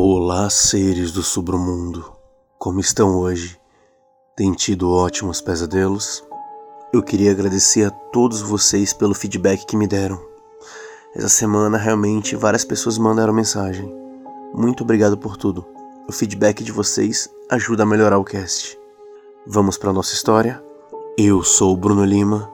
Olá, seres do submundo. Como estão hoje? Tem tido ótimos pesadelos? Eu queria agradecer a todos vocês pelo feedback que me deram. Essa semana realmente várias pessoas mandaram mensagem. Muito obrigado por tudo. O feedback de vocês ajuda a melhorar o cast. Vamos para nossa história? Eu sou o Bruno Lima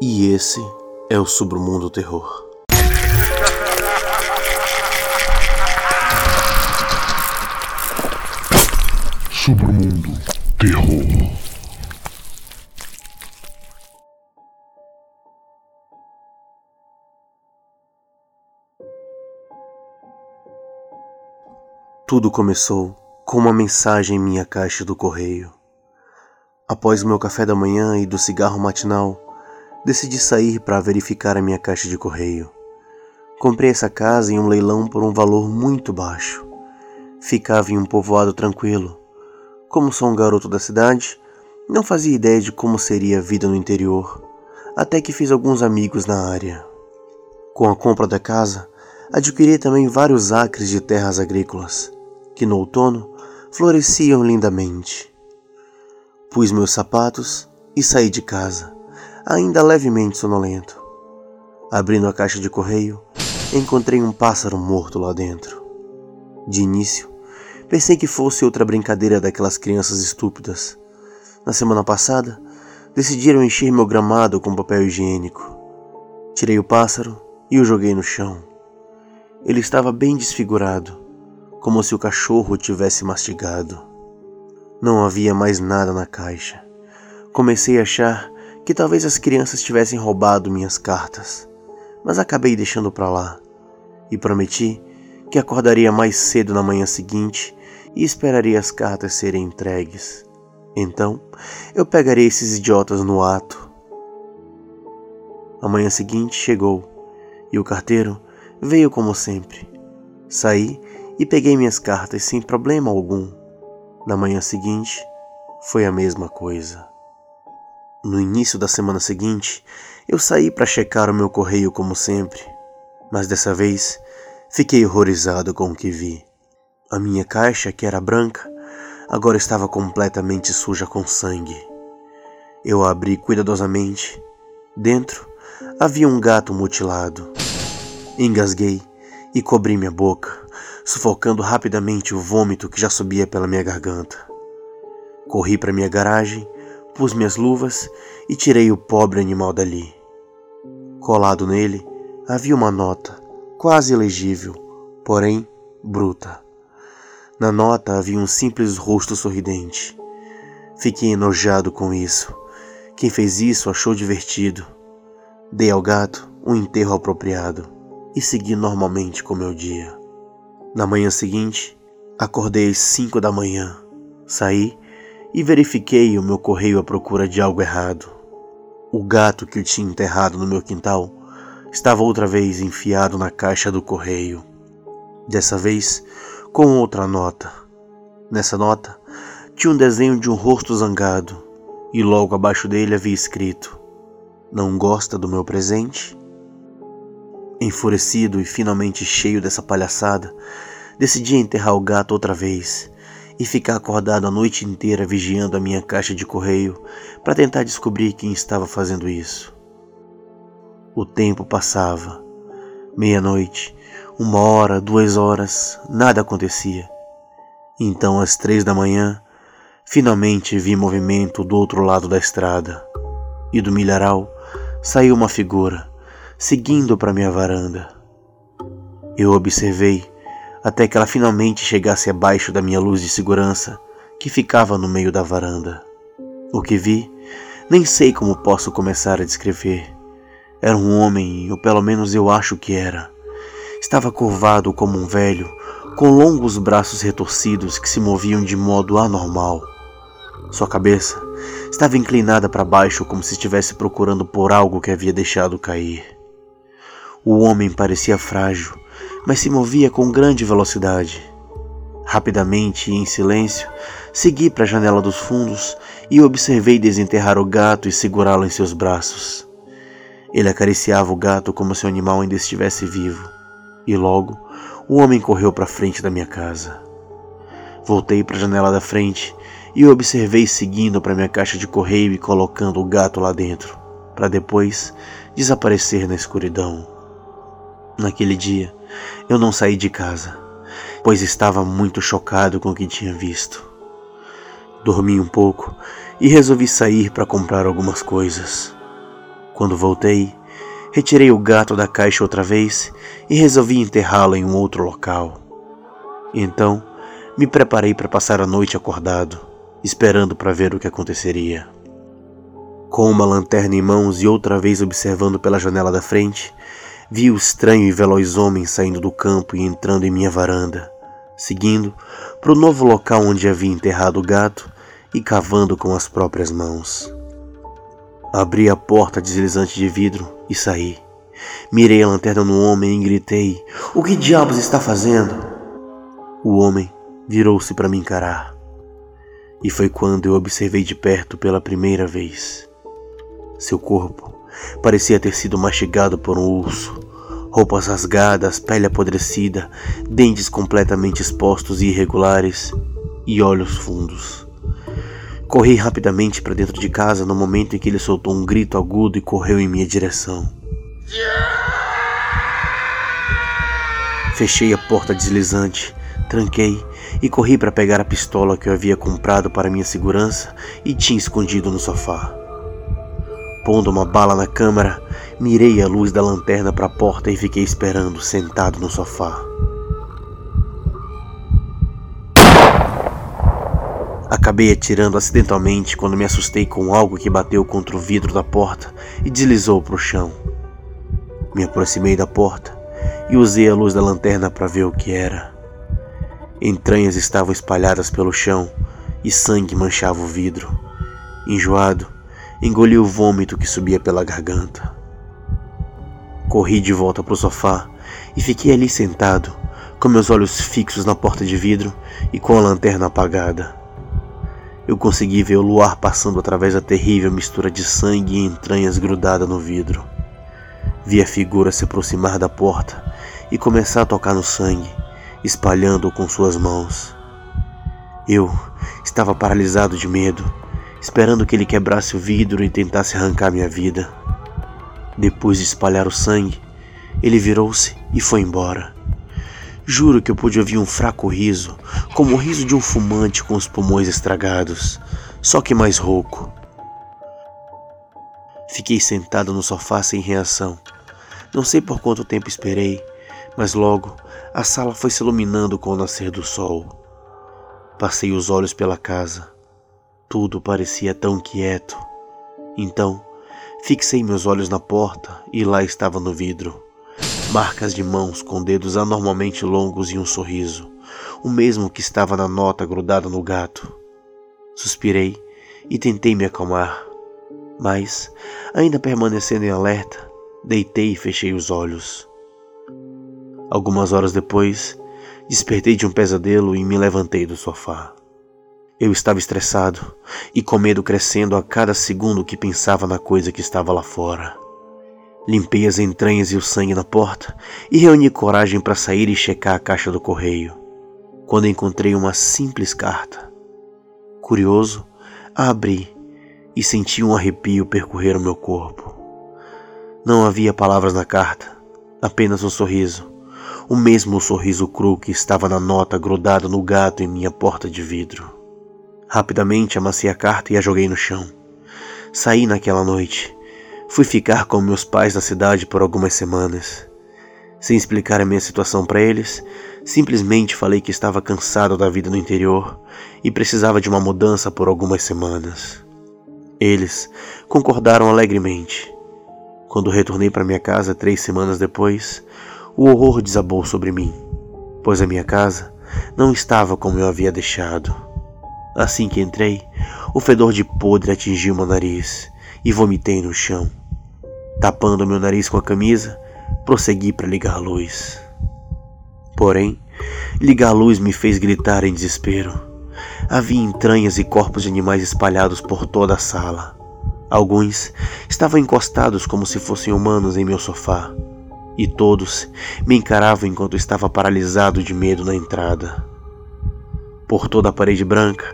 e esse é o Submundo Terror. Submundo Terror. Tudo começou com uma mensagem em minha caixa do correio. Após o meu café da manhã e do cigarro matinal, decidi sair para verificar a minha caixa de correio. Comprei essa casa em um leilão por um valor muito baixo. Ficava em um povoado tranquilo, como sou um garoto da cidade, não fazia ideia de como seria a vida no interior, até que fiz alguns amigos na área. Com a compra da casa, adquiri também vários acres de terras agrícolas, que no outono floresciam lindamente. Pus meus sapatos e saí de casa, ainda levemente sonolento. Abrindo a caixa de correio, encontrei um pássaro morto lá dentro. De início, Pensei que fosse outra brincadeira daquelas crianças estúpidas. Na semana passada, decidiram encher meu gramado com papel higiênico. Tirei o pássaro e o joguei no chão. Ele estava bem desfigurado, como se o cachorro tivesse mastigado. Não havia mais nada na caixa. Comecei a achar que talvez as crianças tivessem roubado minhas cartas, mas acabei deixando para lá e prometi que acordaria mais cedo na manhã seguinte e esperaria as cartas serem entregues. Então, eu pegaria esses idiotas no ato. A manhã seguinte chegou e o carteiro veio como sempre. Saí e peguei minhas cartas sem problema algum. Na manhã seguinte, foi a mesma coisa. No início da semana seguinte, eu saí para checar o meu correio como sempre, mas dessa vez fiquei horrorizado com o que vi. A minha caixa, que era branca, agora estava completamente suja com sangue. Eu a abri cuidadosamente. Dentro havia um gato mutilado. Engasguei e cobri minha boca, sufocando rapidamente o vômito que já subia pela minha garganta. Corri para minha garagem, pus minhas luvas e tirei o pobre animal dali. Colado nele havia uma nota, quase legível, porém bruta. Na nota havia um simples rosto sorridente. Fiquei enojado com isso. Quem fez isso achou divertido. Dei ao gato um enterro apropriado e segui normalmente com meu dia. Na manhã seguinte, acordei às cinco da manhã, saí e verifiquei o meu correio à procura de algo errado. O gato que eu tinha enterrado no meu quintal estava outra vez enfiado na caixa do correio. Dessa vez, com outra nota. Nessa nota tinha um desenho de um rosto zangado e logo abaixo dele havia escrito: Não gosta do meu presente? Enfurecido e finalmente cheio dessa palhaçada, decidi enterrar o gato outra vez e ficar acordado a noite inteira vigiando a minha caixa de correio para tentar descobrir quem estava fazendo isso. O tempo passava. Meia-noite uma hora, duas horas, nada acontecia. Então, às três da manhã, finalmente vi movimento do outro lado da estrada. E do milharal saiu uma figura, seguindo para minha varanda. Eu observei até que ela finalmente chegasse abaixo da minha luz de segurança, que ficava no meio da varanda. O que vi, nem sei como posso começar a descrever. Era um homem, ou pelo menos eu acho que era Estava curvado como um velho, com longos braços retorcidos que se moviam de modo anormal. Sua cabeça estava inclinada para baixo como se estivesse procurando por algo que havia deixado cair. O homem parecia frágil, mas se movia com grande velocidade. Rapidamente e em silêncio, segui para a janela dos fundos e observei desenterrar o gato e segurá-lo em seus braços. Ele acariciava o gato como se o animal ainda estivesse vivo e logo o homem correu para frente da minha casa. Voltei para a janela da frente e o observei seguindo para minha caixa de correio e colocando o gato lá dentro, para depois desaparecer na escuridão. Naquele dia, eu não saí de casa, pois estava muito chocado com o que tinha visto. Dormi um pouco e resolvi sair para comprar algumas coisas. Quando voltei, retirei o gato da caixa outra vez e resolvi enterrá-lo em um outro local. Então, me preparei para passar a noite acordado, esperando para ver o que aconteceria. Com uma lanterna em mãos e outra vez observando pela janela da frente, vi o estranho e veloz homem saindo do campo e entrando em minha varanda, seguindo para o novo local onde havia enterrado o gato e cavando com as próprias mãos. Abri a porta deslizante de vidro e saí. Mirei a lanterna no homem e gritei: O que diabos está fazendo? O homem virou-se para me encarar. E foi quando eu observei de perto pela primeira vez. Seu corpo parecia ter sido mastigado por um urso. Roupas rasgadas, pele apodrecida, dentes completamente expostos e irregulares e olhos fundos. Corri rapidamente para dentro de casa no momento em que ele soltou um grito agudo e correu em minha direção. Fechei a porta deslizante, tranquei e corri para pegar a pistola que eu havia comprado para minha segurança e tinha escondido no sofá. Pondo uma bala na câmara, mirei a luz da lanterna para a porta e fiquei esperando, sentado no sofá. Acabei atirando acidentalmente quando me assustei com algo que bateu contra o vidro da porta e deslizou para o chão. Me aproximei da porta e usei a luz da lanterna para ver o que era. Entranhas estavam espalhadas pelo chão e sangue manchava o vidro. Enjoado, engoli o vômito que subia pela garganta. Corri de volta para o sofá e fiquei ali sentado, com meus olhos fixos na porta de vidro e com a lanterna apagada. Eu consegui ver o luar passando através da terrível mistura de sangue e entranhas grudada no vidro. Vi a figura se aproximar da porta e começar a tocar no sangue, espalhando-o com suas mãos. Eu estava paralisado de medo, esperando que ele quebrasse o vidro e tentasse arrancar minha vida. Depois de espalhar o sangue, ele virou-se e foi embora. Juro que eu pude ouvir um fraco riso, como o riso de um fumante com os pulmões estragados, só que mais rouco. Fiquei sentado no sofá sem reação. Não sei por quanto tempo esperei, mas logo a sala foi se iluminando com o nascer do sol. Passei os olhos pela casa. Tudo parecia tão quieto. Então, fixei meus olhos na porta e lá estava no vidro marcas de mãos com dedos anormalmente longos e um sorriso, o mesmo que estava na nota grudada no gato. Suspirei e tentei me acalmar, mas, ainda permanecendo em alerta, deitei e fechei os olhos. Algumas horas depois, despertei de um pesadelo e me levantei do sofá. Eu estava estressado e com medo crescendo a cada segundo que pensava na coisa que estava lá fora. Limpei as entranhas e o sangue na porta e reuni coragem para sair e checar a caixa do correio, quando encontrei uma simples carta. Curioso, a abri e senti um arrepio percorrer o meu corpo. Não havia palavras na carta, apenas um sorriso, o mesmo sorriso cru que estava na nota grudada no gato em minha porta de vidro. Rapidamente amassei a carta e a joguei no chão. Saí naquela noite Fui ficar com meus pais na cidade por algumas semanas. Sem explicar a minha situação para eles, simplesmente falei que estava cansado da vida no interior e precisava de uma mudança por algumas semanas. Eles concordaram alegremente. Quando retornei para minha casa três semanas depois, o horror desabou sobre mim, pois a minha casa não estava como eu havia deixado. Assim que entrei, o fedor de podre atingiu meu nariz e vomitei no chão. Tapando meu nariz com a camisa, prossegui para ligar a luz. Porém, ligar a luz me fez gritar em desespero. Havia entranhas e corpos de animais espalhados por toda a sala. Alguns estavam encostados como se fossem humanos em meu sofá. E todos me encaravam enquanto estava paralisado de medo na entrada. Por toda a parede branca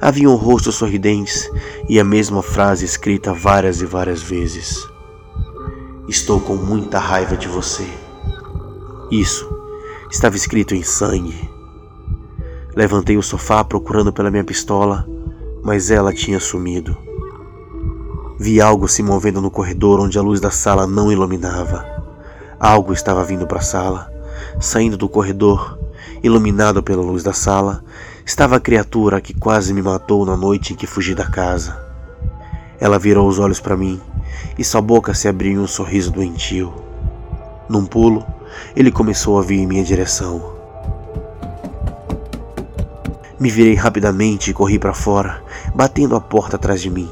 havia um rosto sorridentes e a mesma frase escrita várias e várias vezes. Estou com muita raiva de você. Isso estava escrito em sangue. Levantei o sofá procurando pela minha pistola, mas ela tinha sumido. Vi algo se movendo no corredor onde a luz da sala não iluminava. Algo estava vindo para a sala, saindo do corredor, iluminado pela luz da sala, estava a criatura que quase me matou na noite em que fugi da casa. Ela virou os olhos para mim e sua boca se abriu em um sorriso doentio. Num pulo, ele começou a vir em minha direção. Me virei rapidamente e corri para fora, batendo a porta atrás de mim.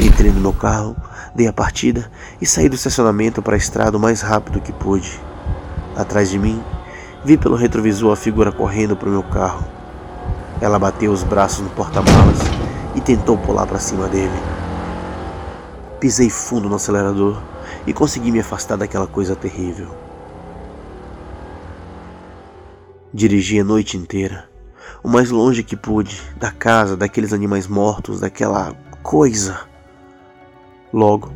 Entrei no meu carro, dei a partida e saí do estacionamento para a estrada o mais rápido que pude. Atrás de mim, vi pelo retrovisor a figura correndo para o meu carro. Ela bateu os braços no porta-malas e tentou pular para cima dele. Pisei fundo no acelerador e consegui me afastar daquela coisa terrível. Dirigi a noite inteira o mais longe que pude da casa, daqueles animais mortos, daquela coisa. Logo,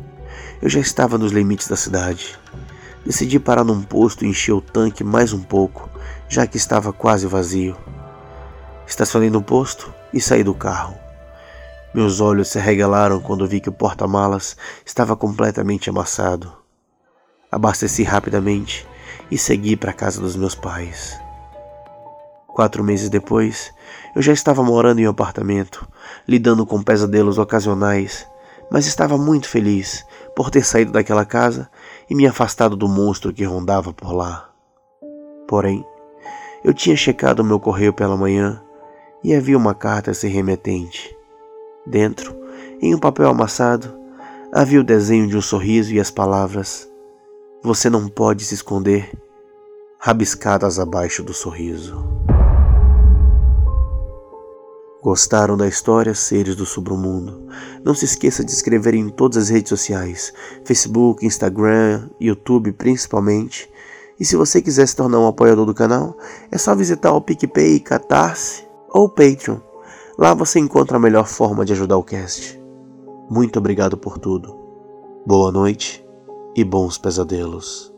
eu já estava nos limites da cidade. Decidi parar num posto e encher o tanque mais um pouco, já que estava quase vazio. Estacionei no posto e saí do carro. Meus olhos se arregalaram quando vi que o porta-malas estava completamente amassado. Abasteci rapidamente e segui para a casa dos meus pais. Quatro meses depois, eu já estava morando em um apartamento, lidando com pesadelos ocasionais, mas estava muito feliz por ter saído daquela casa e me afastado do monstro que rondava por lá. Porém, eu tinha checado meu correio pela manhã e havia uma carta sem remetente. Dentro, em um papel amassado, havia o desenho de um sorriso e as palavras: Você não pode se esconder, rabiscadas abaixo do sorriso. Gostaram da história Seres do Submundo? Não se esqueça de escrever em todas as redes sociais, Facebook, Instagram, YouTube principalmente. E se você quiser se tornar um apoiador do canal, é só visitar o PicPay, Catarse ou Patreon. Lá você encontra a melhor forma de ajudar o cast. Muito obrigado por tudo. Boa noite e bons pesadelos.